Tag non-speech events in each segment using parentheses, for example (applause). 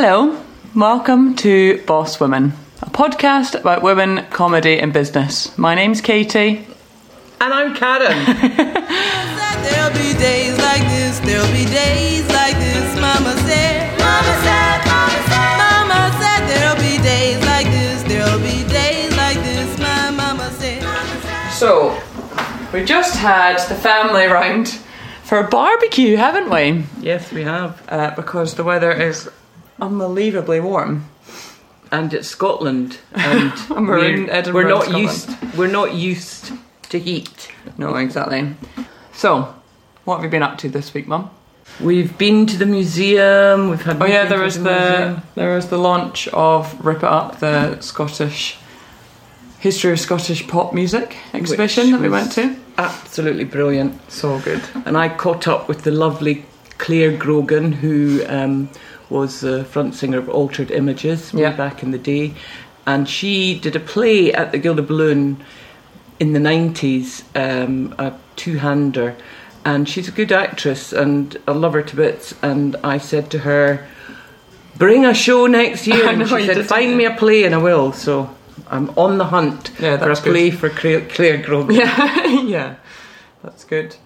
Hello, welcome to Boss Women, a podcast about women, comedy, and business. My name's Katie. And I'm Karen. (laughs) There'll be days like this, there'll be days like this, Mama said. Mama said, Mama said. Mama said there'll be days like this, there'll be days like this, my mama said. So, we just had the family round for a barbecue, haven't we? yes, we have. Uh, because the weather is unbelievably warm. And it's Scotland. And (laughs) we're in Edinburgh, We're not Scotland. used. We're not used to heat. No, exactly. So, what have you been up to this week, Mum? We've been to the museum. We've had. Oh yeah, there was the museum. there was the launch of Rip It Up, the Scottish history of Scottish pop music exhibition that we went to. absolutely brilliant. So good. And I caught up with the lovely Clare Grogan, who um, was the front singer of Altered Images way Yeah. back in the day. And she did a play at the Gilded Balloon in the 90s, um, a two hander. And she's a good actress, and I love her to bits. And I said to her, Bring a show next (laughs) year. And she said, Find me a play, and I will. So I'm on the hunt Yeah, for a good. play for Clare, Clare Grogan. Yeah, (laughs) yeah, that's good.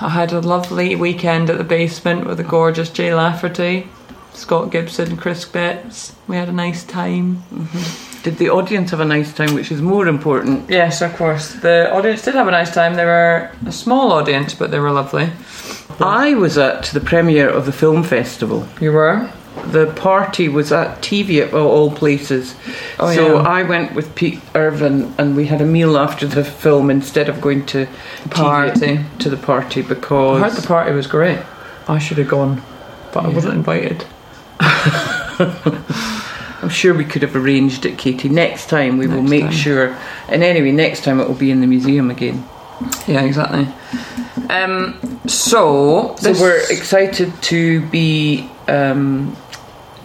I had a lovely weekend at the basement with the gorgeous Jay Lafferty, Scott Gibson, Chris Betts. We had a nice time. Mm-hmm. Did the audience have a nice time, which is more important? Yes, of course. The audience did have a nice time. They were a small audience, but they were lovely. I was at the premiere of the film festival. You were? The party was at TV of all places. Oh, so yeah. I went with Pete Irvine and we had a meal after the film instead of going to Party. To the party because I heard the party was great. I should have gone, but I wasn't invited. (laughs) I'm sure we could have arranged it, Katie. Next time we will make time. sure. And anyway, next time it will be in the museum again. Yeah, exactly. Um, so, So we're excited to be um,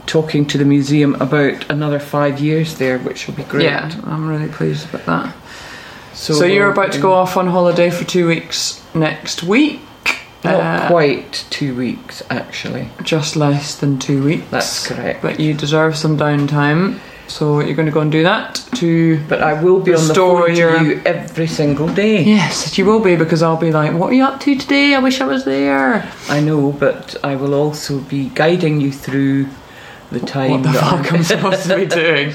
talking to the museum about another five years there, which will be great. Yeah, I'm really pleased about that. So, So, you're about to go off on holiday for two weeks next week. Not Uh, quite two weeks, actually. Just less than two weeks. That's correct. But you deserve some downtime. So you're going to go and do that to. But I will be on the phone your- to you every single day. Yes, you will be because I'll be like, "What are you up to today? I wish I was there." I know, but I will also be guiding you through the time. What the that fuck I'm supposed to be (laughs) doing?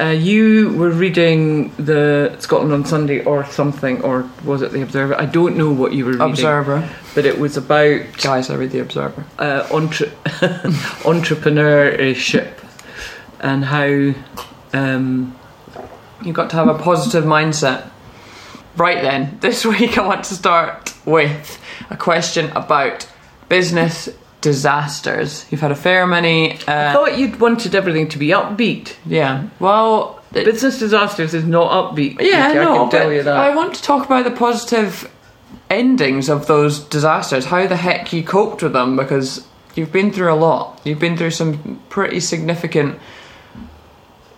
Uh, you were reading the Scotland on Sunday or something, or was it the Observer? I don't know what you were reading. Observer, But it was about guys, I read the Observer. uh, entre- (laughs) entrepreneurship and how. Um, You've got to have a positive mindset. Right then, this (laughs) week I want to start with a question about business disasters. You've had a fair many. I Uh, thought you'd wanted everything to be upbeat. yeah, well, it- Business disasters is not upbeat. Yeah, Katie, I no, can tell you that. I want to talk about the positive endings of those disasters. How the heck you coped with them because you've been through a lot. You've been through some pretty significant,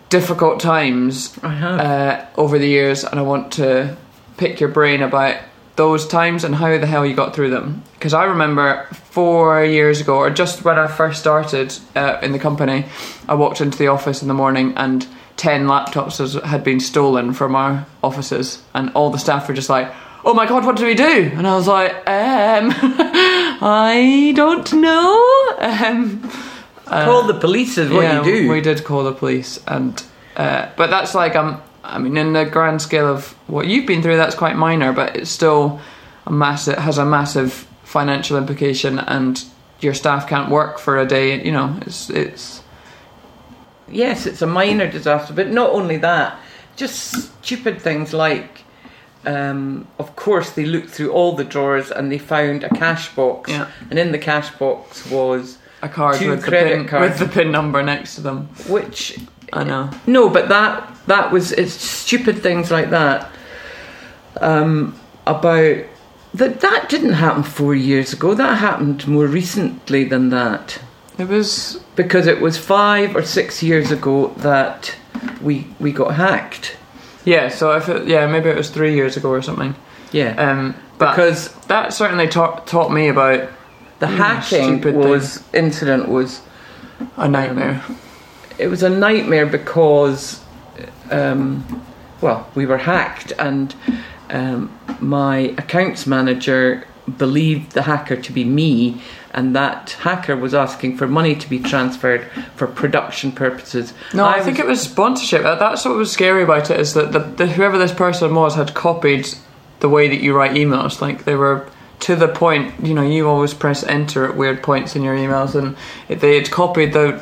difficult times I have. uh, over the years, and I want to pick your brain about those times and how the hell you got through them. Because I remember four years ago, or just when I first started uh, in the company, I walked into the office in the morning and 10 laptops was, had been stolen from our offices, and all the staff were just like, Oh my god, what do we do? And I was like, um, (laughs) I don't know. Um, Call the police is what yeah, you do. We did call the police, and uh, but that's like um, I mean, in the grand scale of what you've been through, that's quite minor, but it's still a massive has a massive financial implication, and your staff can't work for a day. You know, it's it's Yes, it's a minor disaster, but not only that, just stupid things like, um, of course, they looked through all the drawers and they found a cash box, Yeah. and in the cash box was a card Two with the pin cards. with the pin number next to them. which I know. no, but that that was it's stupid things like that. Um, about that that didn't happen four years ago. That happened more recently than that. It was because it was five or six years ago that we we got hacked. yeah. So if it, yeah, maybe it was three years ago or something. Yeah, Um, but because that certainly taught taught me about the Mm, hacking was incident was A nightmare. It was a nightmare because, um, well, we were hacked, and um, my accounts manager believed the hacker to be me, and that hacker was asking for money to be transferred for production purposes. no, I, think was- it was sponsorship. That's what was scary about it is that the, the, whoever this person was had copied the way that you write emails. Like they were to the point. You know, you always press enter at weird points in your emails, and they had copied the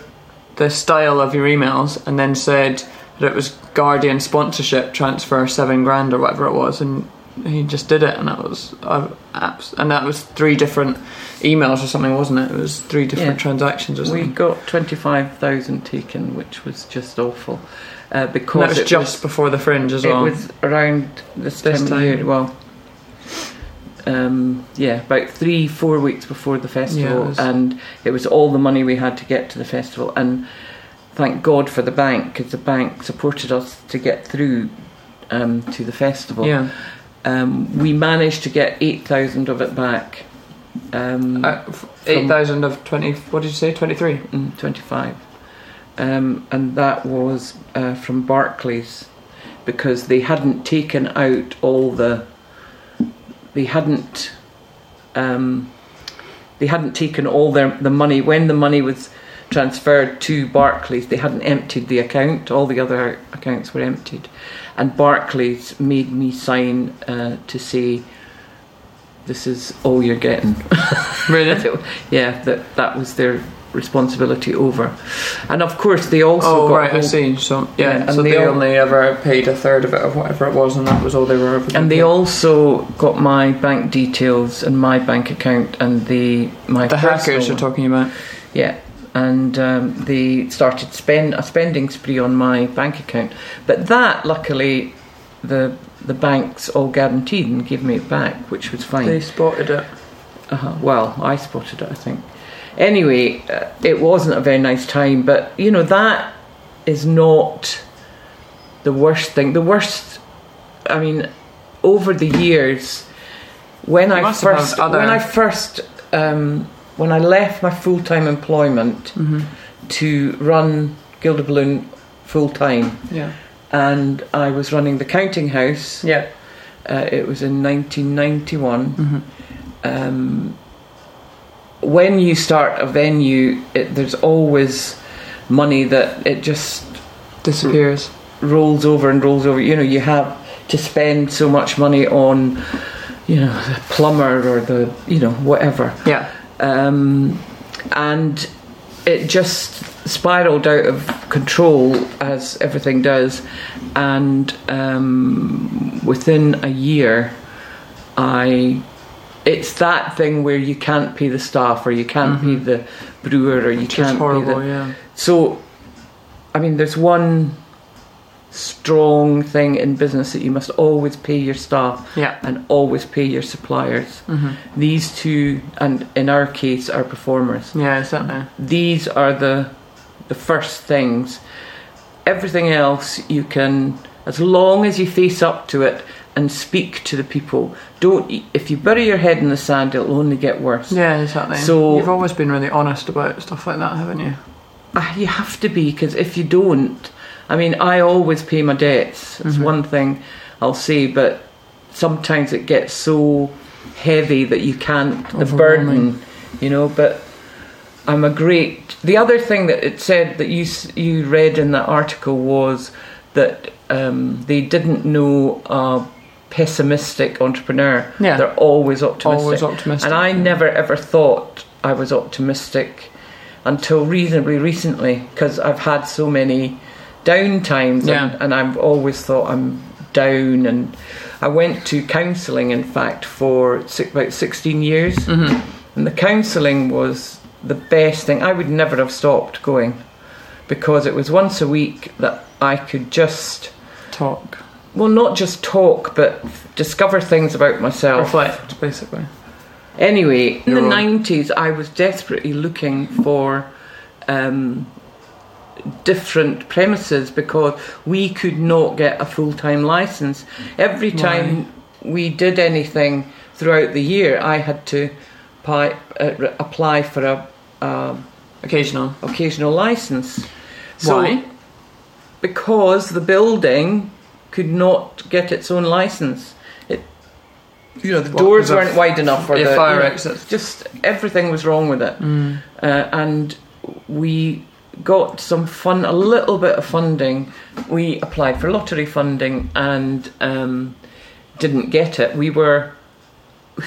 the style of your emails and then said that it was Guardian sponsorship transfer seven grand or whatever it was, and he just did it, and that was uh, apps, and that was three different emails or something, wasn't it? It was three different Yeah. transactions or We got 25,000 taken, which was just awful. Uh, And because that was it just before the fringe as it well. was around this time, This of time. year. Well, um, yeah, about three, four weeks before the festival, Yeah, it was- and it was all the money we had to get to the festival. And thank God for the bank, because the bank supported us to get through um, to the festival. yeah, Um, we managed to get eight thousand of it back. Um, uh, eight thousand of twenty. What did you say? Twenty three. Mm, 25. Um, and that was uh, from Barclays because they hadn't taken out all the. They hadn't. Um, they hadn't taken all their the money when the money was transferred to Barclays. They hadn't emptied the account. All the other accounts were emptied, and Barclays made me sign uh, to say. This is all you're getting. Really? (laughs) yeah, that that was their responsibility over. And of course, they also Oh got right, I see. So yeah, Yeah, and so they they, all- only ever paid a third of it of whatever it was, and that was all they were ever. And they also got my bank details and my bank account and the my the hackers you're talking about. Yeah, and um, they started spend a spending spree on my bank account. But that, luckily, the the banks all guaranteed and gave me it back, which was fine. They spotted it. Uh-huh. Well, I spotted it, I think. Anyway, uh, it wasn't a very nice time, but you know that is not the worst thing. The worst, I mean, over the years, when You I first, other- when I first, um, when I left my full time employment Mm-hmm. to run Gilded Balloon full time, Yeah. and I was running the counting house. Yeah. Uh, it was in 1991 Mm-hmm. um, when you start a venue, it, there's always money that it just Disappears. rolls over and rolls over. You know, you have to spend so much money on, you know, the plumber or the, you know, whatever. Yeah. Um, and it just spiraled out of control as everything does. And um, within a year, I. It's that thing where you can't pay the staff, or you can't pay the brewer, or you Which can't pay horrible. the. Yeah. So, I mean, there's one strong thing in business that you must always pay your staff Yeah. and always pay your suppliers. Mm-hmm. These two, and in our case, our performers. Yeah. Exactly. These are the the first things. Everything else you can, as long as you face up to it and speak to the people. Don't if you bury your head in the sand, it'll only get worse. Yeah. Exactly. So- you've always been really honest about stuff like that, haven't you? Ah, you have to be because if you don't, I mean, I always pay my debts. It's Mhm. one thing I'll say, but sometimes it gets so heavy that you can't. The burden, you know. But I'm a great. The other thing that it said that you you read in that article was that um, they didn't know a pessimistic entrepreneur. Yeah. They're always optimistic. Always optimistic. And I never ever thought I was optimistic until reasonably recently because I've had so many down times Yeah. and, and I've always thought I'm down and I went to counselling in fact for about 16 years Mhm. and the counselling was the best thing I would never have stopped going because it was once a week that I could just Talk. Well not just talk but discover things about myself Reflect, basically. Anyway, in the 90s, I was desperately looking for um, different premises because we could not get a full time license. Every time we did anything throughout the year, I had to pi- uh, re- apply for a, a Occasional. occasional license. So, Why? Because the building could not get its own license. It, you know, the doors weren't wide enough for the fire you know, exits. Just everything was wrong with it, Mm. uh, and we got some fun, a little bit of funding. We applied for lottery funding and um, didn't get it. We were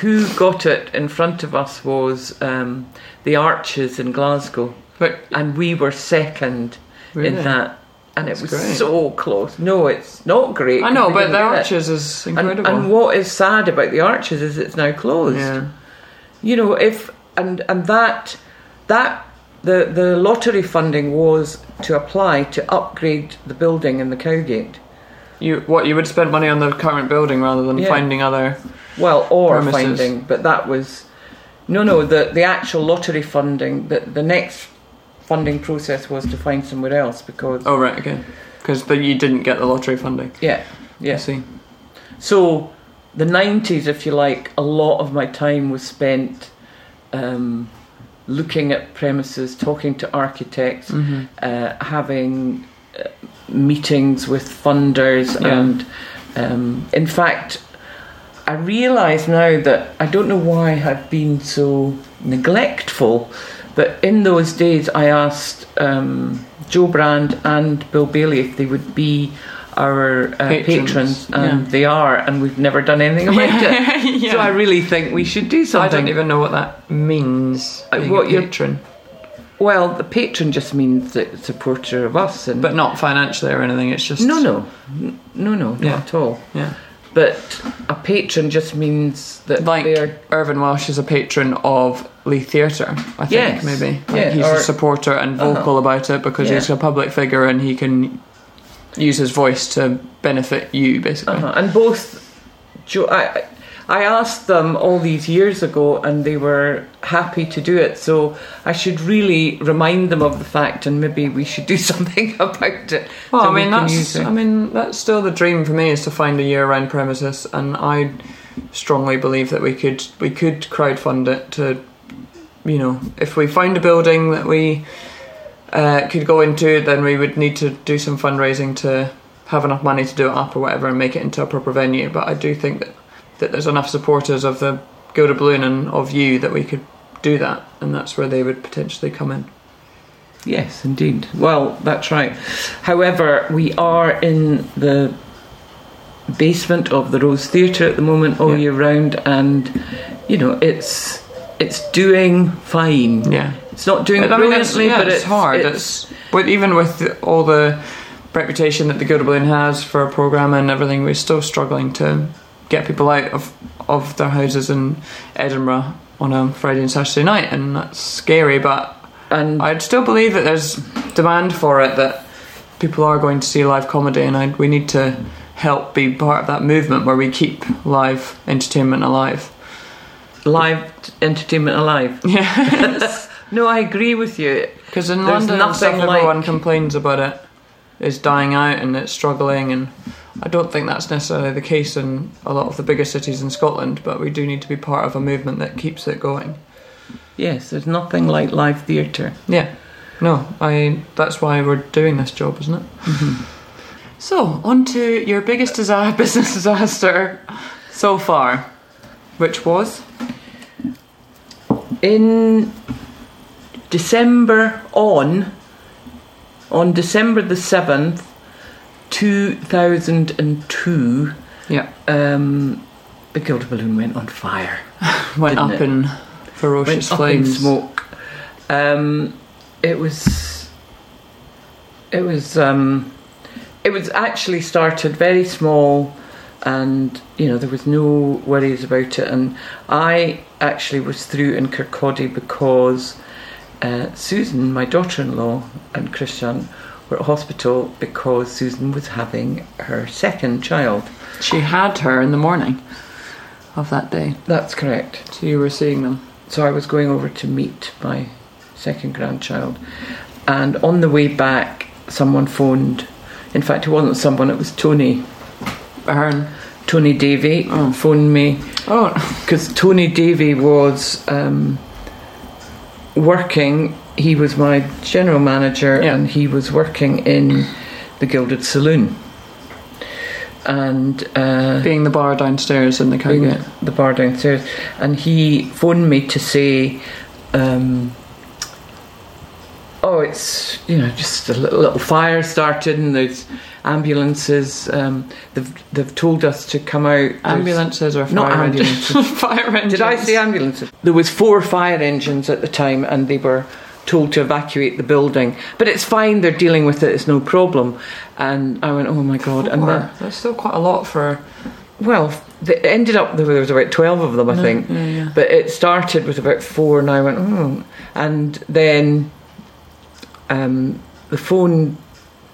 who got it in front of us was um, the Arches in Glasgow But and we were second Really? in that, and That's it was great. so close. No, it's not great. I know, but the get it. arches is And, incredible. and what is sad about the arches is it's now closed. yeah. You know, if and and that that the the lottery funding was to apply to upgrade the building in the Cowgate. You what you would spend money on the current building rather than Yeah. finding other. Well, or Premises. finding, but that was no, no. The the actual lottery funding. that the next funding process was to find somewhere else because Oh right, okay. Because you didn't get the lottery funding. yeah, I yeah. see. So, the 90s, if you like, a lot of my time was spent um, looking at premises, talking to architects, Mm-hmm. uh, having uh, meetings with funders, Yeah. and um, in fact, I realise now that I don't know why I've been so neglectful, but in those days I asked um, Jo Brand and Bill Bailey if they would be our uh, Patrons, patrons, and yeah. they are, and we've never done anything about it. yeah. (laughs) So I really think we should do something. I don't even know what that means. Uh, what patron, Well, the patron just means that supporter of us, and but not financially or anything. It's just no, no, no, no, not Yeah. at all. Yeah, But a patron just means that like they're Irvine Welsh is a patron of Leith Theatre. I think Yes. maybe like Yeah, he's or- a supporter and vocal about it because Yeah. he's a public figure and he can use his voice to benefit you basically. uh-huh. and both. Jo- I, I asked them all these years ago, and they were happy to do it. So I should really remind them of the fact, and maybe we should do (laughs) something about it. Well, so I mean can that's. I mean that's still the dream for me is to find a year-round premises, and I strongly believe that we could we could crowdfund it to, you know, if we find a building that we uh, could go into, then we would need to do some fundraising to have enough money to do it up or whatever and make it into a proper venue. But I do think that that there's enough supporters of the Gilded Balloon and of you that we could do that, and that's where they would potentially come in. Yes, indeed. Well, that's right. However, we are in the basement of the Rose Theatre at the moment all Yeah. year round, and you know it's it's doing fine. Yeah. It's not doing I mean, it's, brilliantly, yeah, but it's, hard. It's, but even with all the reputation that the Gilded Balloon has for a program and everything, we're still struggling to get people out of of their houses in Edinburgh on a Friday and Saturday night, and that's scary. But and I'd still believe that there's demand for it. That people are going to see live comedy, and I, we need to help be part of that movement where we keep live entertainment alive. live entertainment alive. (laughs) Yeah. No, I agree with you. Because in There's London, and stuff, nothing everyone like- complains about it. It's dying out and it's struggling, and I don't think that's necessarily the case in a lot of the bigger cities in Scotland. But we do need to be part of a movement that keeps it going. Yes, there's nothing like live theatre. Yeah, no, I. That's why we're doing this job, isn't it? Mm-hmm. So on to your biggest disa- (laughs) business disaster so far, which was in December on on December the seventh, two thousand and two, yeah um, the Gilded balloon went on fire. (laughs) went up it? in ferocious went up in flames. smoke. Um, it was. It was. Um, it was actually started very small, and you know there was no worries about it. And I actually was through in Kirkcaldy because uh, Susan, my daughter-in-law, and Christian hospital because Susan was having her second child. She had her in the morning of that day, That's correct. so you were seeing them. So I was going over to meet my second grandchild, and on the way back, someone phoned. In fact, it wasn't someone; it was Tony. Aaron. Tony Davey Oh. phoned me Oh, (laughs) because Tony Davey was um, working he was my general manager, Yeah. and he was working in the Gilded Saloon, and. Uh, Being the bar downstairs in the Cowgate. the bar downstairs, and he phoned me to say, um, "Oh, it's you know just a little, little fire started, and there's ambulances. Um, they've they've told us to come out. Ambulances or fire Not engines? fire engines. (laughs) Did I say ambulances? There was four fire engines at the time, and they were told to evacuate the building. But it's fine; they're dealing with it. It's no problem. And I went, "Oh my god!" And then, Four. That's still quite a lot for. well, it ended up there was about twelve of them, I think. Yeah, yeah. But it started with about four, and I went, oh. And then um, the phone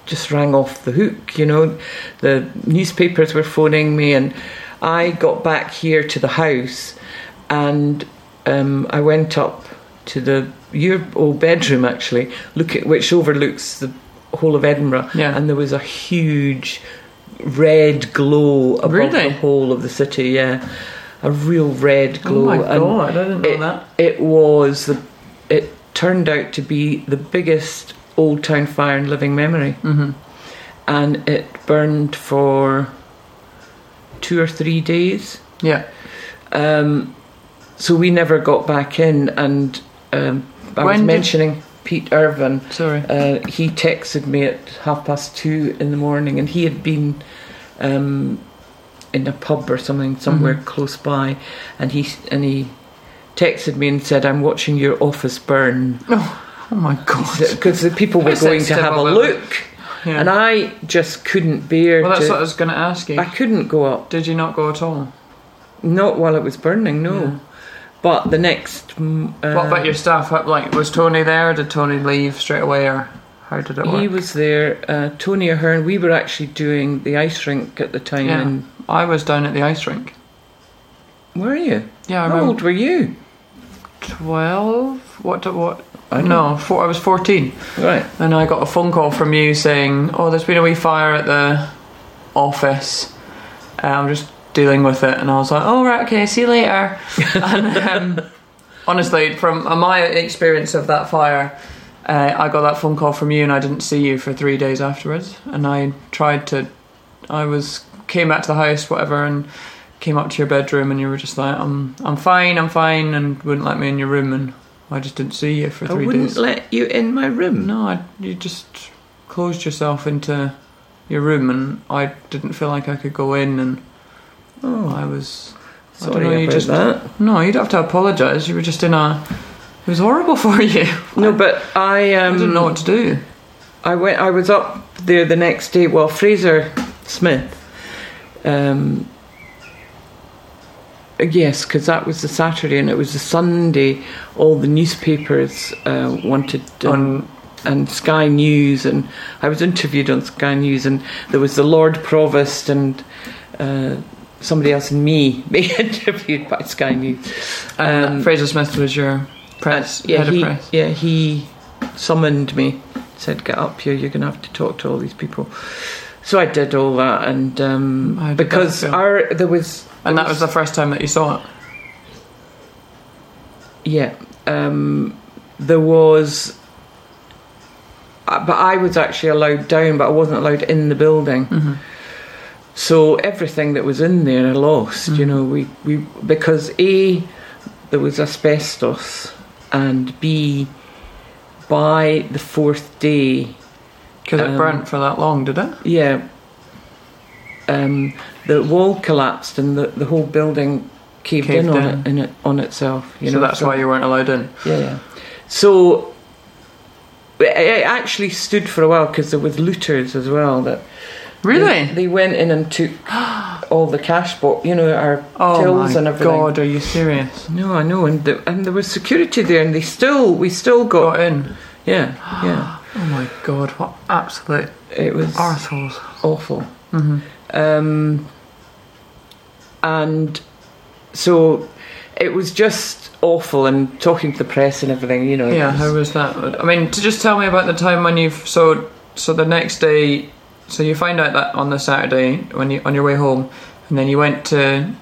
just rang off the hook, you know. The newspapers were phoning me, and I got back here to the house, and um, I went up to the your old bedroom actually, look at which overlooks the whole of Edinburgh, Yeah. and there was a huge red glow above Really? the whole of the city. Yeah, a real red glow. Oh glow. my and god! I didn't know it, that. It was the. It turned out to be the biggest old town fire in living memory, hmm and it burned for two or three days. Yeah. Um, so we never got back in, and um, I was When did- mentioning Pete Irvine. Sorry. Uh, he texted me at half past two in the morning, and he had been um, in a pub or something somewhere Mhm. close by, and he and he texted me and said, "I'm watching your office burn," Oh, oh my god. because the people were going to have a look, Yeah. and I just couldn't bear well, that's to. what I was going to ask you. I couldn't go up, Did you not go at all? not while it was burning, no. Yeah. But the next, uh, what about your staff? Like, was Tony there? Did Tony leave straight away, or how did it work? He was there. Uh, Tony Ahern. We were actually doing the ice rink at the time. Yeah. And I was down at the ice rink. were you? Yeah, I How old were you? Twelve? What? What? I no, four, I was fourteen, Right. and I got a phone call from you saying, "Oh, there's been a wee fire at the office. I'm just dealing with it." And I was like, "Oh, right, okay, see you later." (laughs) and um, honestly, from my experience of that fire, uh, I got that phone call from you, and I didn't see you for three days afterwards. And I tried to, I was came back to the house, whatever, and came up to your bedroom, and you were just like, "I'm, I'm fine, I'm fine," and wouldn't let me in your room, and I just didn't see you for three days. I wouldn't days. let you in my room. No, I, you just closed yourself into your room, and I didn't feel like I could go in, and Oh, I was. I don't sorry know, you about just- that. No, you don't have to apologise. You were just in a. It was horrible (laughs) for you. No, but I um, I didn't know what to do. I went. I was up there the next day. Well, Fraser Smith. Um, yes, because that was the Saturday, and it was the Sunday. All the newspapers uh, wanted um, On and Sky News, and I was interviewed on Sky News, and there was the Lord Provost and uh, somebody else and me (laughs) being interviewed by Sky News. and Um, Fraser Smith was your press yeah, head he, of press. yeah, he summoned me, said, "Get up here. You're going to have to talk to all these people." So I did all that, and um, because our there was And that was the first time that you saw it. Yeah, um, there was, uh, but I was actually allowed down, but I wasn't allowed in the building. Mm-hmm. So everything that was in there, I lost. You Mhm. know, we we because a there was asbestos, and b by the fourth day, Because it Um, burnt for that long, did it? yeah, um, the wall collapsed and the, the whole building caved, Caved in on in. it in it on itself. You so know, that's why you weren't allowed in. Yeah, yeah. So it it actually stood for a while because there was looters as well. That Really? they, they went in and took (gasps) all the cash, but you know our oh tills and everything. Oh God, are you serious? No, I know, and the, and there was security there, and they still we still got, Got in. yeah, yeah. (gasps) Oh my god, what absolute It was arseholes. awful. Mm-hmm. Um, and so it was just awful, and talking to the press and everything. You know, Yeah, was- how was that? I mean, to just tell me about the time when you've so so the next day, so you find out that on the Saturday when you on your way home, and then you went to.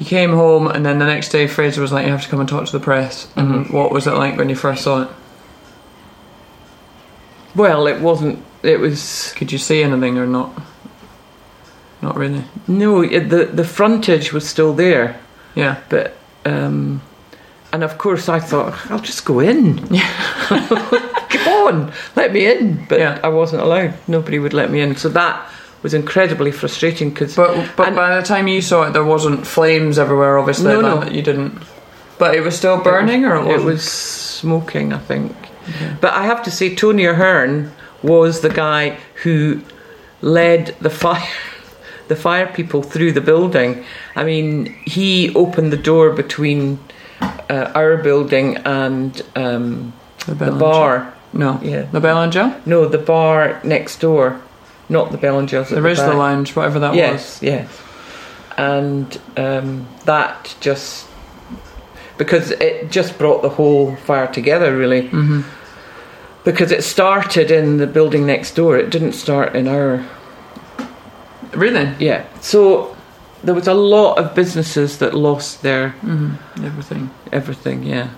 You came home, and then the next day, Fraser was like, "You have to come and talk to the press." And Mhm. what was it like when you first saw it? Well, it wasn't. It was Could you see anything or not? Not really. no. It, the the frontage was still there, Yeah. but um, and of course I thought I'll just go in. Come (laughs) (laughs) on, let me in. But Yeah. I wasn't allowed. Nobody would let me in. So that was incredibly frustrating because But but by the time you saw it, there wasn't flames everywhere. Obviously, No, that no. you didn't. But it was still burning, or it, it was smoking, I think. But I have to say, Tony Ahern was the guy who led the fire, (laughs) the fire people through the building. I mean, he opened the door between uh, our building and um, the, the bar. No, Yeah. the Belle Angele. No, the bar next door, not the Bell and There is the lounge, whatever that was. yes, yes. And um, that just because it just brought the whole fire together, really. was. hmm Because it started in the building next door. It didn't start in our Really? yeah. So there was a lot of businesses that lost their hmm Everything. everything. Yeah.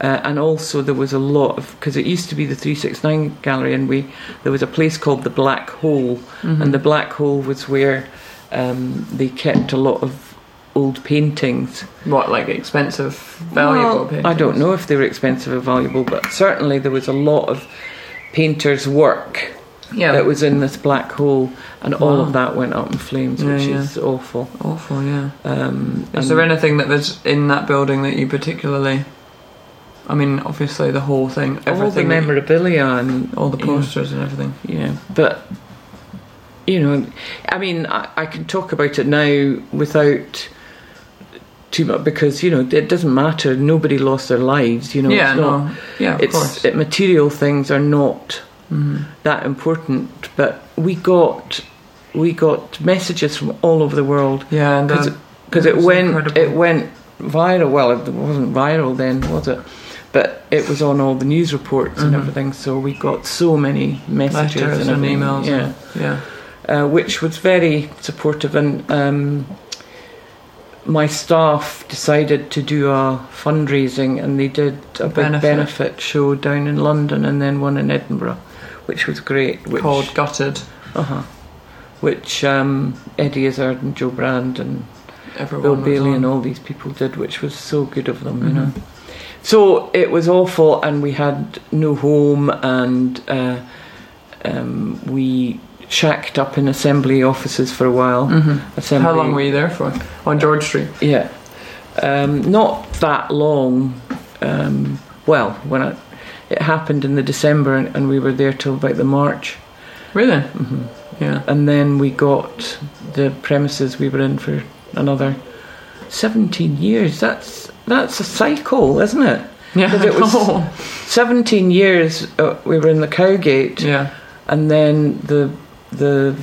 Uh, and also there was a lot of because it used to be the 369 gallery and we there was a place called the black hole Mhm. and the black hole was where um, they kept a lot of old paintings what like expensive, valuable Well, paintings? I don't know if they were expensive or valuable, but certainly there was a lot of painters' work Yeah, that was in this black hole, and all of that went up in flames, Yeah, which yeah. is awful. awful. Yeah. Um, Is there anything that was in that building that you particularly? I mean, obviously the whole thing, everything, all the memorabilia and all the you know, posters and everything. Yeah, but you know, I mean, I, I can talk about it now without too much because you know it doesn't matter. Nobody lost their lives. You know, yeah, it's not. no, yeah, of it's course. it, material things are not Mhm. that important. But we got we got messages from all over the world Yeah, and because because it it went incredible. it went viral. Well, it wasn't viral then, was it? But it was on all the news reports and Mhm. everything. So we got so many messages letters and everything. emails. Yeah, and- yeah. uh, which was very supportive. And um, my staff decided to do a fundraising, and they did a big Benefit. benefit show down in London and then one in Edinburgh, which was great. Which, called Gutted. uh-huh, which um, Eddie Izzard and Jo Brand and Everyone Bill Bailey and all these people did, which was so good of them, you Mhm. know. So it was awful, and we had no home, and uh, um, we shacked up in assembly offices for a while. Mhm. Assembly, How long were you there for? On George Street. Yeah, um, not that long. Um, well, when I, it happened in the December, and, and we were there till about the March, Really? hmm Yeah. and then we got the premises we were in for another seventeen years. That's that's a cycle, isn't it? Yeah. it was- Seventeen years uh, we were in the Cowgate, yeah. and then the the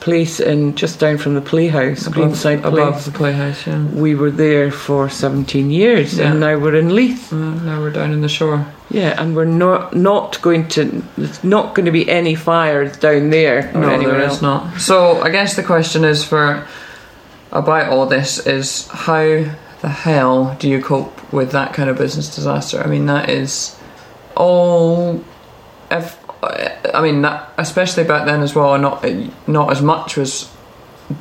place in just down from the Playhouse, Greenside above, Place. above the playhouse. Yeah. We were there for seventeen years, Yeah. and now we're in Leith. Uh, now we're down in the shore. Yeah, and we're not not going to. There's not going to be any fires down there or No, anywhere there else. is not. So I guess the question is for about all this is how the hell do you cope with that kind of business disaster? I mean, that is all. If, I mean, that especially back then as well. Not not as much was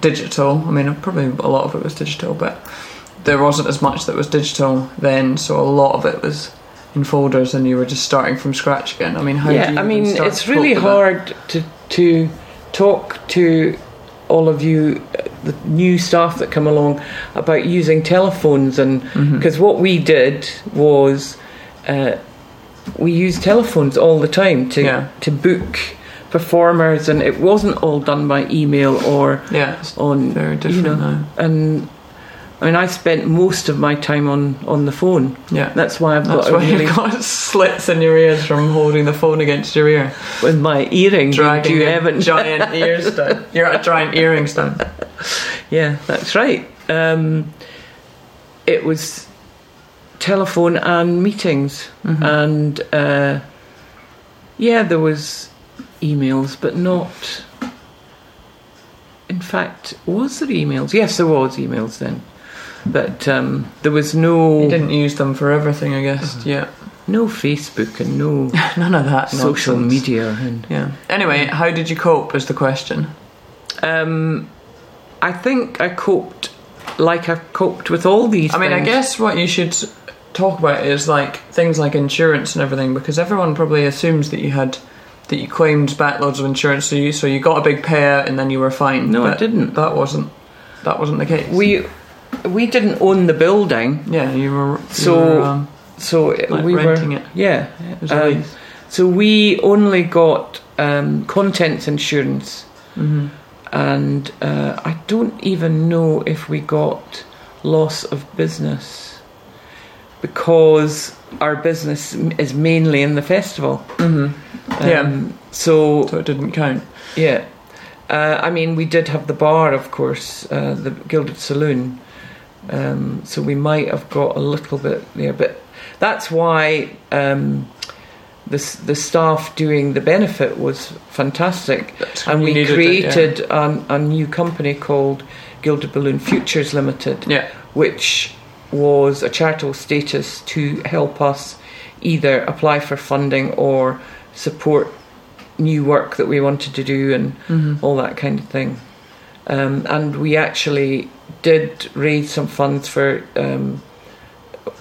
digital. I mean, probably a lot of it was digital, but there wasn't as much that was digital then. So a lot of it was in folders, and you were just starting from scratch again. I mean, how? do yeah, I mean, it's really with that? hard to to talk to all of you, the new staff that come along, about using telephones and because what we did was uh, we used telephones all the time to Yeah. to book performers, and it wasn't all done by email or Yeah, on very you know, now. and. I mean, I spent most of my time on, on the phone. Yeah. That's why I've That's got a why really you've got (laughs) slits in your ears from holding the phone against your ear, with my earring dragging your heavy. giant (laughs) ears down. Your giant earrings down. Yeah, that's right. Um, it was telephone and meetings, Mm-hmm. and uh, yeah, there was emails, but not. In fact, was there emails? Yes, there was emails then, but um, there was no. You didn't use them for everything, I guess. Yeah. no Facebook and no (laughs) None of that. social nonsense. media and Yeah. Anyway, how did you cope? Is the question. um, I think I coped like I've coped with all these. I mean, I guess what you should talk about is like things like insurance and everything, because everyone probably assumes that you had that you claimed back loads of insurance, so you so you got a big payout and then you were fine. No, I didn't. That wasn't that wasn't the case. we we didn't own the building, yeah, you were you So- were, um, so Like we renting were it. yeah. it was um. So we only got um, contents insurance, Mhm. and uh, I don't even know if we got loss of business because our business is mainly in the festival. Mhm. Yeah. Um, So So it didn't count. yeah, uh, I mean we did have the bar, of course, uh, the Gilded Saloon. Um, so we might have got a little bit there, but that's why um, the the staff doing the benefit was fantastic, and we needed it, created an, a new company called Gilded Balloon Futures Limited, Yeah. which was a charitable status to help us either apply for funding or support new work that we wanted to do and yeah. Mhm. all that kind of thing. Um, and we actually did raise some funds for um,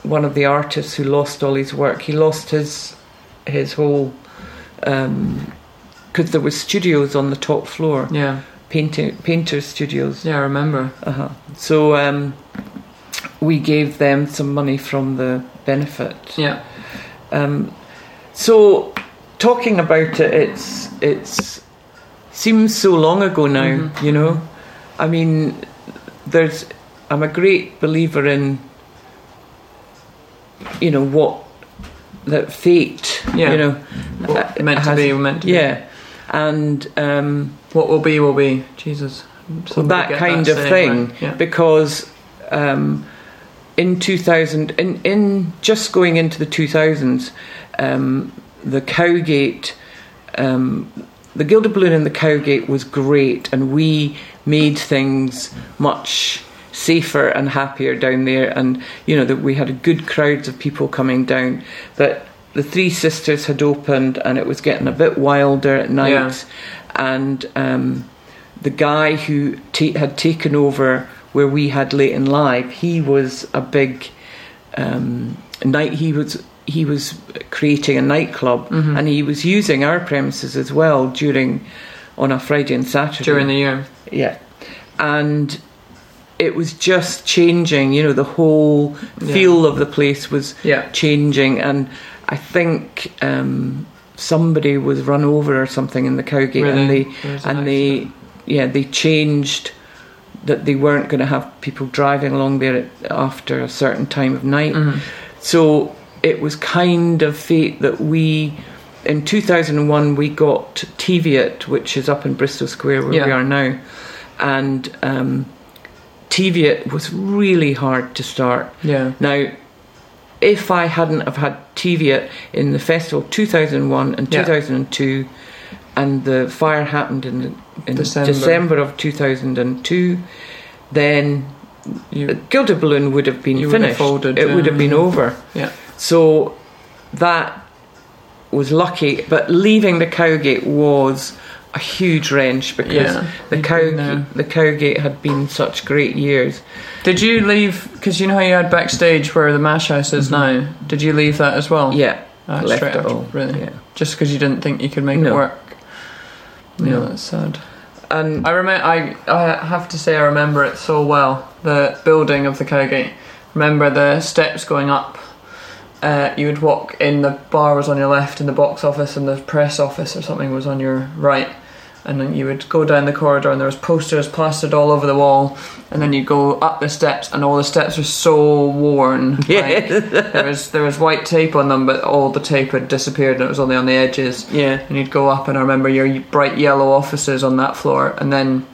one of the artists who lost all his work. He lost his his whole because there was studios on the top floor, Yeah. painting painter studios. Yeah, I remember. Uh-huh. So um, we gave them some money from the benefit. Yeah. Um, so talking about it, it's it's seems so long ago now. Mhm. You know, I mean, there's. I'm a great believer in. You know what, that fate. Yeah. You know, What uh, meant to be, meant to be. Yeah, and um, What will be, will be. Jesus. so that kind that of thing right. Yeah. because um, in 2000 in, in just going into the 2000s um, the cowgate um, the gilded balloon and the cowgate was great and we made things much safer and happier down there and you know that we had a good crowds of people coming down but the three sisters had opened and it was getting a bit wilder at night Yeah. and um, the guy who ta- had taken over where we had Late'n'Live, he was a big um, night. He was he was creating a nightclub, Mhm. and he was using our premises as well during on a Friday and Saturday During the year. Yeah, and it was just changing. You know, the whole Yeah. feel of the place was Yeah. changing, and I think um, somebody was run over or something in the Cowgate, and Really? they There was an they yeah they changed that they weren't going to have people driving along there after a certain time of night. Mhm. So it was kind of fate that we, in 2001, we got Teviot, which is up in Bristo Square where we are now. And um, Teviot was really hard to start. Yeah. Now, if I hadn't have had Teviot in the festival 2001 and Yeah. 2002, and the fire happened in, in December. December. of 2002, then You, Gilded Balloon would have been You would have finished. folded, it would have been over. yeah. So that was lucky, but leaving the Cowgate was a huge wrench because Yeah, the. Cowgate, the Cowgate had been such great years. Did you leave? Because you know how you had backstage where the mash house is now. Did you leave that as well? Mm-hmm. Yeah, Ah, left it after, all. Really? Yeah. Just because you didn't think you could make it No. work. Yeah, No. that's sad. and I remember. I I have to say I remember it so well. The building of the Cowgate. Remember the steps going up. Uh, you would walk in. The bar was on your left, and the box office and the press office or something was on your right. And then you would go down the corridor, and there was posters plastered all over the wall. And then you go up the steps, and all the steps were so worn. (laughs) like, there was there was white tape on them, but all the tape had disappeared, and it was only on the edges yeah, and you'd go up and I remember your bright yellow offices on that floor and then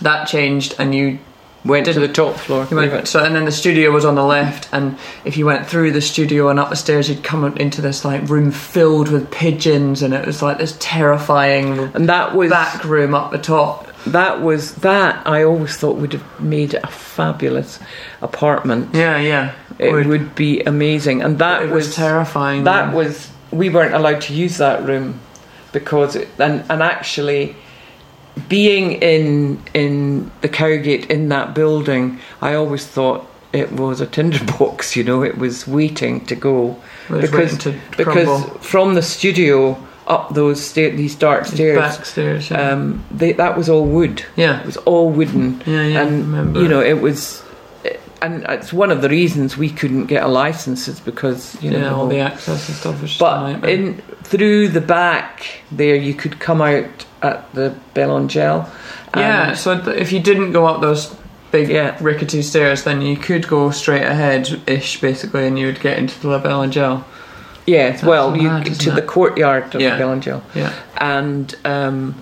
that changed and you went to the top floor. you went so and then the studio was on the left and if you went through the studio and up the stairs you'd come into this like room filled with pigeons and it was like this terrifying and that was back room up the top that was that. I always thought would have made a fabulous apartment. yeah yeah it Would. would, be amazing. And that it was, terrifying. that then. was we weren't allowed to use that room because it, and and actually being in in the Cowgate in that building, I always thought it was a tinderbox. (laughs) You know, it was waiting to go because to because from the studio up those these dark stairs. backstairs. Yeah. Um, they, that was all wood. yeah. It was all wooden, Yeah, yeah, and remember. you know it was, and it's one of the reasons we couldn't get a license is because you know yeah, the all the access and stuff was but in through the back there, you could come out at the Belle Angele. yeah, so if you didn't go up those big Yeah. rickety stairs, then you could go straight ahead ish, basically, and you would get into the La Belle Angele. yeah. Well, mad, you to the courtyard of Yeah. the Belle Angele, Yeah. and um,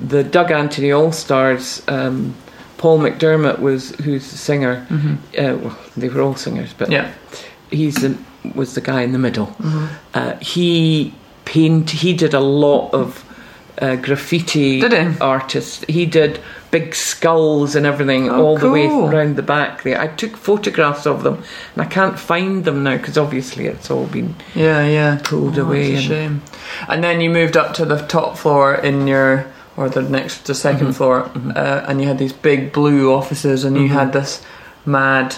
the Doug Anthony All Stars. Um, Paul McDermott was who's the singer. hmm Uh, well, they were all singers, but Yeah. he's the, was the guy in the middle. hmm Uh, he paint. He did a lot of uh, graffiti. Artist. He did big skulls and everything Oh, all the way around the back there. I took photographs of them, and I can't find them now because obviously it's all been Yeah, yeah. pulled Oh, away. It's a and- shame. And then you moved up to the top floor in your, or the next, the 2nd Mhm, floor, mhm. uh, and you had these big blue offices, and you Mhm. had this mad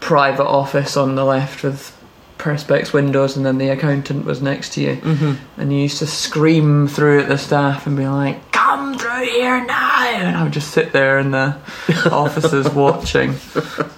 private office on the left with perspex windows, and then the accountant was next to you, Mhm. and you used to scream through at the staff and be like, "Come through here now!" And I would just sit there in the (laughs) offices watching.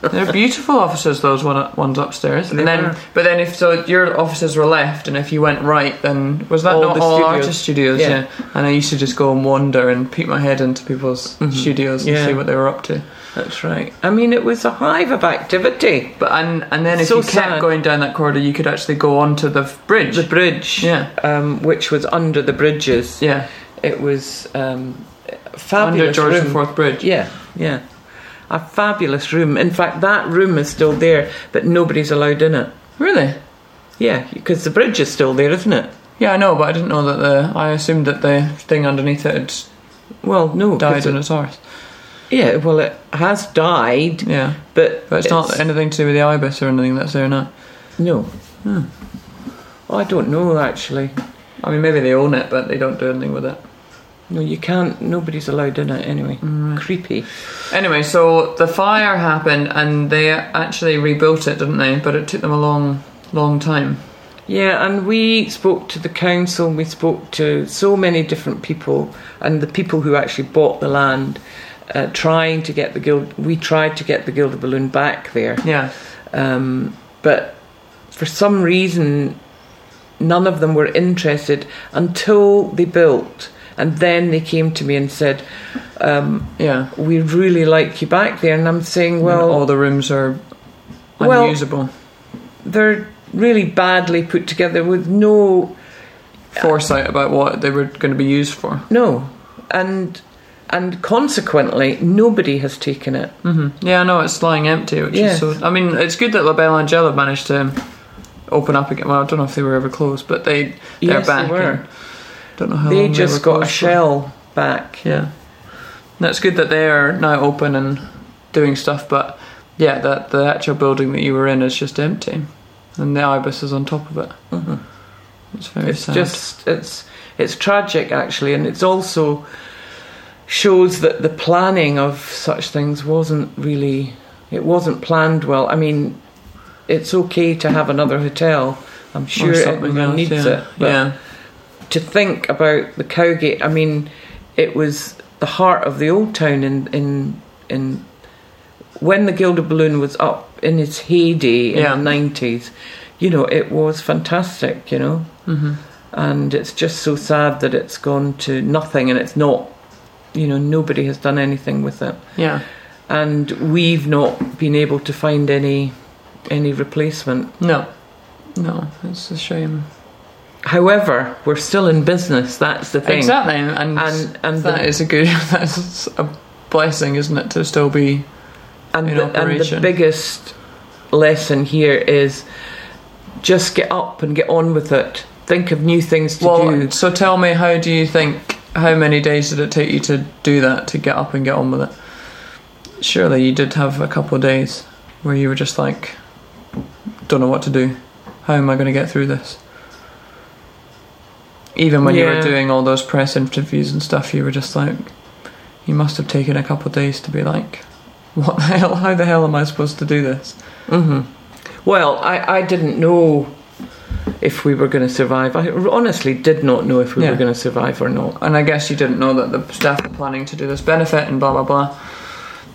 They're beautiful offices, those one, ones upstairs. They and then, were. but then if so, your offices were left, and if you went right, then was that All not the all studios. artist studios? Yeah. Yeah. And I used to just go and wander and peek my head into people's Mhm. studios and Yeah. see what they were up to. That's right. I mean, it was a hive of activity. But and and then if So you kept sad. going down that corridor, you could actually go onto the bridge. The bridge, yeah, um, which was under the bridges. yeah, It was um, under fabulous George room. the Fourth Bridge. Yeah, yeah. A fabulous room. In fact, that room is still there, but nobody's allowed in it. Really? Yeah, because the bridge is still there, isn't it? Yeah, I know, but I didn't know that the. I assumed that the thing underneath it had Well, no, died in its arse. yeah. Well, it has died, Yeah, but but it's, not anything to do with the ibis or anything that's there now. No. Hmm. Well, I don't know actually. I mean, maybe they own it, but they don't do anything with it. No, you can't. Nobody's allowed in it anyway. Mm. Creepy. Anyway, so the fire happened, and they actually rebuilt it, didn't they? But it took them a long, long time. Yeah, and we spoke to the council. We spoke to so many different people, and the people who actually bought the land, uh, trying to get the guild. We tried to get the Guild Gilded Balloon back there. Yeah, um, but for some reason none of them were interested until they built and then they came to me and said um, yeah. we really like you back there and i'm saying Well, well all the rooms are Well- unusable. they're really badly put together with no Foresight about what they were going to be used for. no and and consequently nobody has taken it hmm Yeah, I know it's lying empty, which Yes. is so. I mean, it's good that La Belle Angele managed to open up again. Well, I don't know if they were ever closed, but they they're Yes, they back. were. and Don't know how they just they were got a closed for. shell back Yeah, that's good that they are now open and doing stuff. But yeah, that the actual building that you were in is just empty, and the ibis is on top of it. Mhm. It's very it's sad. just it's it's tragic actually and it's also shows that the planning of such things wasn't really it wasn't planned well i mean it's okay to have another hotel i'm sure everyone else, needs yeah. it but yeah, to think about the cowgate i mean it was the heart of the old town in in in when the gilded balloon was up in its heyday in Yeah. the 90s you know it was fantastic you know hmm and it's just so sad that it's gone to nothing and it's not you know nobody has done anything with it yeah. and we've not been able to find any any replacement No, no, it's a shame. however we're still in business that's the thing Exactly, and and and that the, is a good. (laughs) That's a blessing, isn't it, to still be and, in the, and the biggest lesson here is just get up and get on with it think of new things to well. do So tell me, how do you think? How many days did it take you to do that to get up and get on with it? Surely you did have a couple of days where you were just like, don't know what to do. How am I going to get through this? Even when you were doing all those press interviews and stuff, you were just like, you must have taken a couple of days to be like, what the (laughs) hell? How the hell am I supposed to do this? hmm Well, I, I didn't know if we were going to survive. I honestly did not know if we Yeah. were going to survive or not. And I guess you didn't know that the staff were planning to do this benefit and blah blah blah.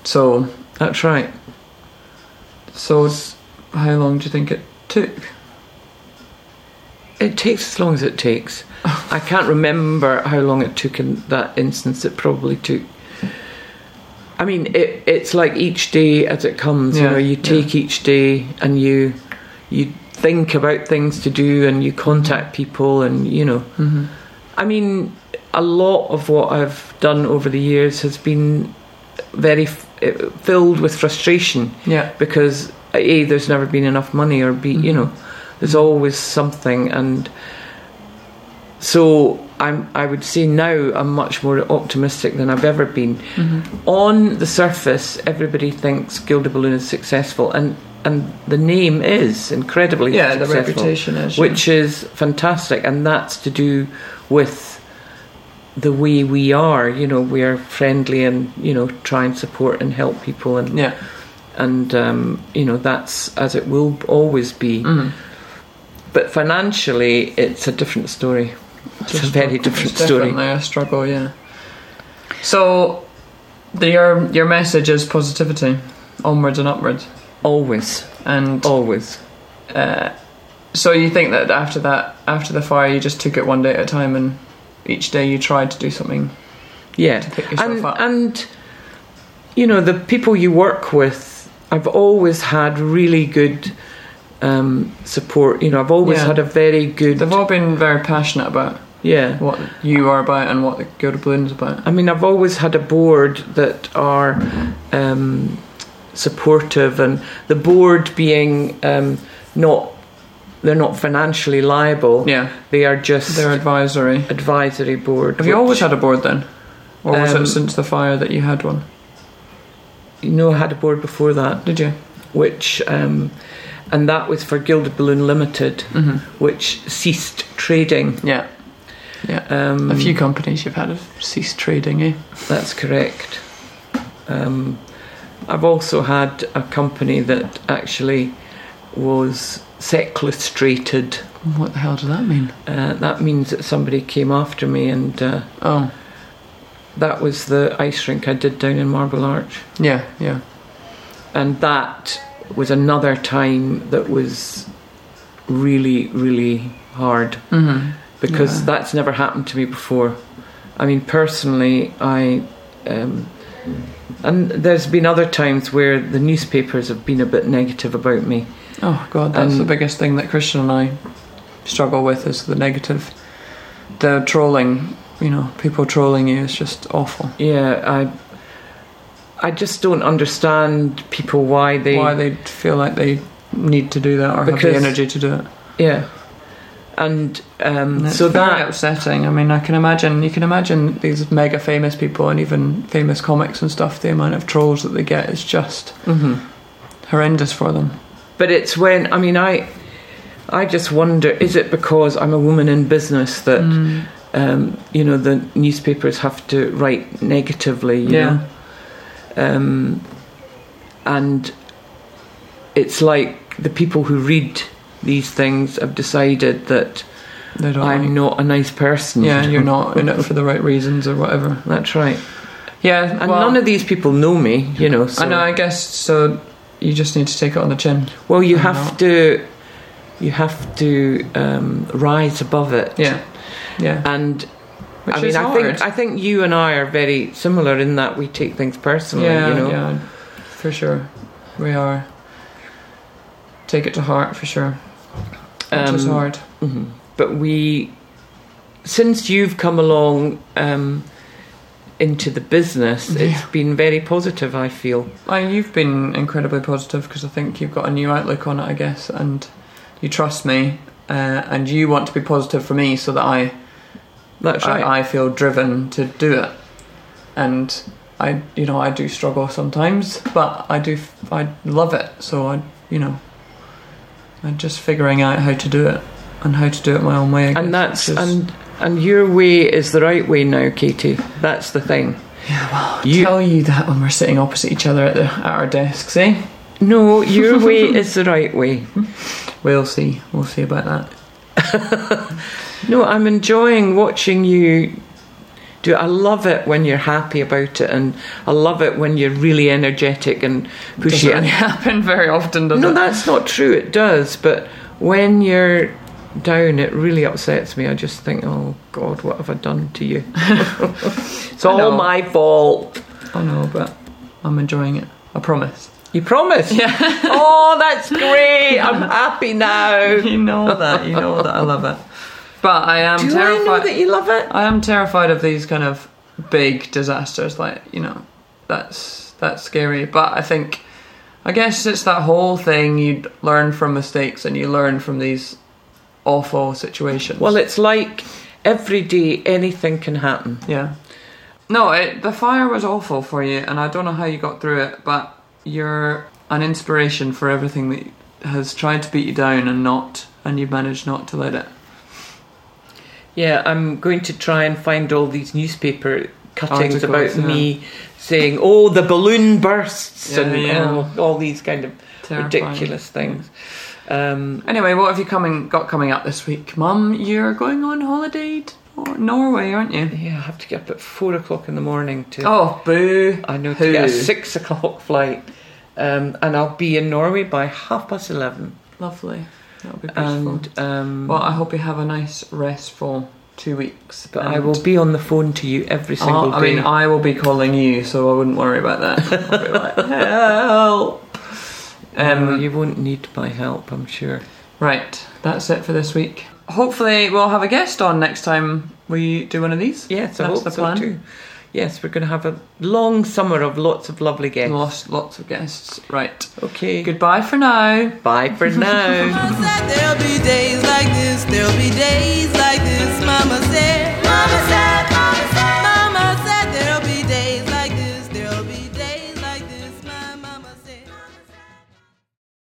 So, That's right. so how long do you think it took? It takes as long as it takes. I can't remember how long it took in that instance. It probably took. I mean, it, it's like each day as it comes. You know, you yeah. take each day and you you think about things to do and you contact people and you know. Mm-hmm. I mean, a lot of what I've done over the years has been very f- filled with frustration Yeah. because a there's never been enough money or b you Mhm. know there's always something and so I'm I would say now I'm much more optimistic than I've ever been Mm-hmm. on the surface everybody thinks Gilded Balloon is successful and and the name is incredibly Yeah, the reputation is. which is fantastic and that's to do with the way we are you know we are friendly and you know try and support and help people and yeah. And um, you know that's as it will always be. Mm. but financially it's a different story. It's a very different It's story. Definitely a struggle, yeah. So, the, your your message is positivity, onwards and upwards, always. And always. uh, so you think that after that, after the fire, you just took it one day at a time, and each day you tried to do something yeah. to pick yourself and up. and you know the people you work with I've always had really good um, support you know I've always Yeah. had a very good They've all been very passionate about yeah what you are about and what the Gilded Balloon's about. I mean, I've always had a board that are um, supportive, and the board being um, not they're not financially liable. Yeah, They are just their advisory. advisory board. Have you always had a board then, or was Um, it since the fire that you had one? You know, I had a board before that, Did you? which um, and that was for Gilded Balloon Limited, Mm-hmm. which ceased trading. Yeah, yeah. Um, A few companies you've had have ceased trading, eh? That's correct. Um, I've also had a company that actually was sequestrated. What the hell does that mean? Uh, that means that somebody came after me, and uh, Oh, that was the ice rink I did down in Marble Arch. yeah, yeah. And that was another time that was really, really hard Mm-hmm. because Yeah. that's never happened to me before. I mean, personally, I. Um, and there's been other times where the newspapers have been a bit negative about me. Oh God, that's Um, the biggest thing that Christian and I struggle with is the negative, the trolling. You know, people trolling you is just awful. Yeah, I. I just don't understand people why they. Why they feel like they need to do that or have Because- the energy to do it. Yeah. And um, And so that. upsetting. I mean, I can imagine. You can imagine these mega famous people and even famous comics and stuff. The amount of trolls that they get is just Mhm. horrendous for them. But it's when I mean I. I just wonder: is it because I'm a woman in business that Mm. Um, you know the newspapers have to write negatively? You Yeah. Know? Um, and it's like the people who read these things have decided that I'm like- not a nice person. yeah, you're not in it for the right reasons or whatever. That's right. Yeah, And well, none of these people know me, you know. So. I know. I guess so. You just need to take it on the chin. Well, you have know. to, you have to um, rise above it. Yeah, yeah. And Which I mean, I think I think you and I are very similar in that we take things personally. yeah, you know. yeah, for sure. We are. Take it to heart for sure. Which is Um, hard. mhm. But we, since you've come along um, into the business, it's been very positive. I feel. I, you've been incredibly positive because I think you've got a new outlook on it, I guess, and you trust me, uh, and you want to be positive for me, so that I, That's right. I, I feel driven to do it. And I, you know, I do struggle sometimes, but I do, I love it. So I, you know, I'm just figuring out how to do it and how to do it my own way. And that's and and your way is the right way now, Katie. That's the thing. Yeah, you- tell you that when we're sitting opposite each other at the at our desks, eh? No, (laughs) your way is the right way. We'll see. We'll see about that. (laughs) No, I'm enjoying watching you do it. I love it when you're happy about it, and I love it when you're really energetic and Doesn't pushy. really (laughs) happen very often, does No, it? that's not true. It does, but when you're down, it really upsets me. I just think, oh God, what have I done to you? (laughs) it's all my fault. I know, but I'm enjoying it. I promise. You promise? Yeah. oh, that's great. I'm (laughs) happy now. You know that. You know that. I love it. But I am Do I terrified. know that you love it? I am terrified of these kind of big disasters. Like you know, that's that's scary. But I think, I guess it's that whole thing. You learn from mistakes and you learn from these awful situations. Well, it's like every day anything can happen. yeah. No, it, the fire was awful for you, and I don't know how you got through it. But you're an inspiration for everything that has tried to beat you down and not, and you've managed not to let it. Yeah, I'm going to try and find all these newspaper cuttings Articles, about me saying, "Oh, the balloon bursts," Yeah, and yeah. oh, all these kind of Terrifying. ridiculous things. Um, Anyway, what have you coming got coming up this week, Mum? You're going on holiday to Norway, aren't you? yeah, I have to get up at four o'clock in the morning to. Oh, boo! I know to get a six o'clock flight, um, and I'll be in Norway by half past eleven. Lovely. That'll be beautiful. And um, well, I hope you have a nice restful two weeks. but I will be on the phone to you every single I day. mean, I will be calling you, so I wouldn't worry about that. I'll be like, (laughs) help. Um, Um, you won't need my help, I'm sure. right, that's it for this week. Hopefully, we'll have a guest on next time we do one of these. Yes, I that's the so plan. too yes, we're going to have a long summer of lots of lovely guests. Lots, lots of guests. Right. Okay. Goodbye for now. Bye for now. Mama said,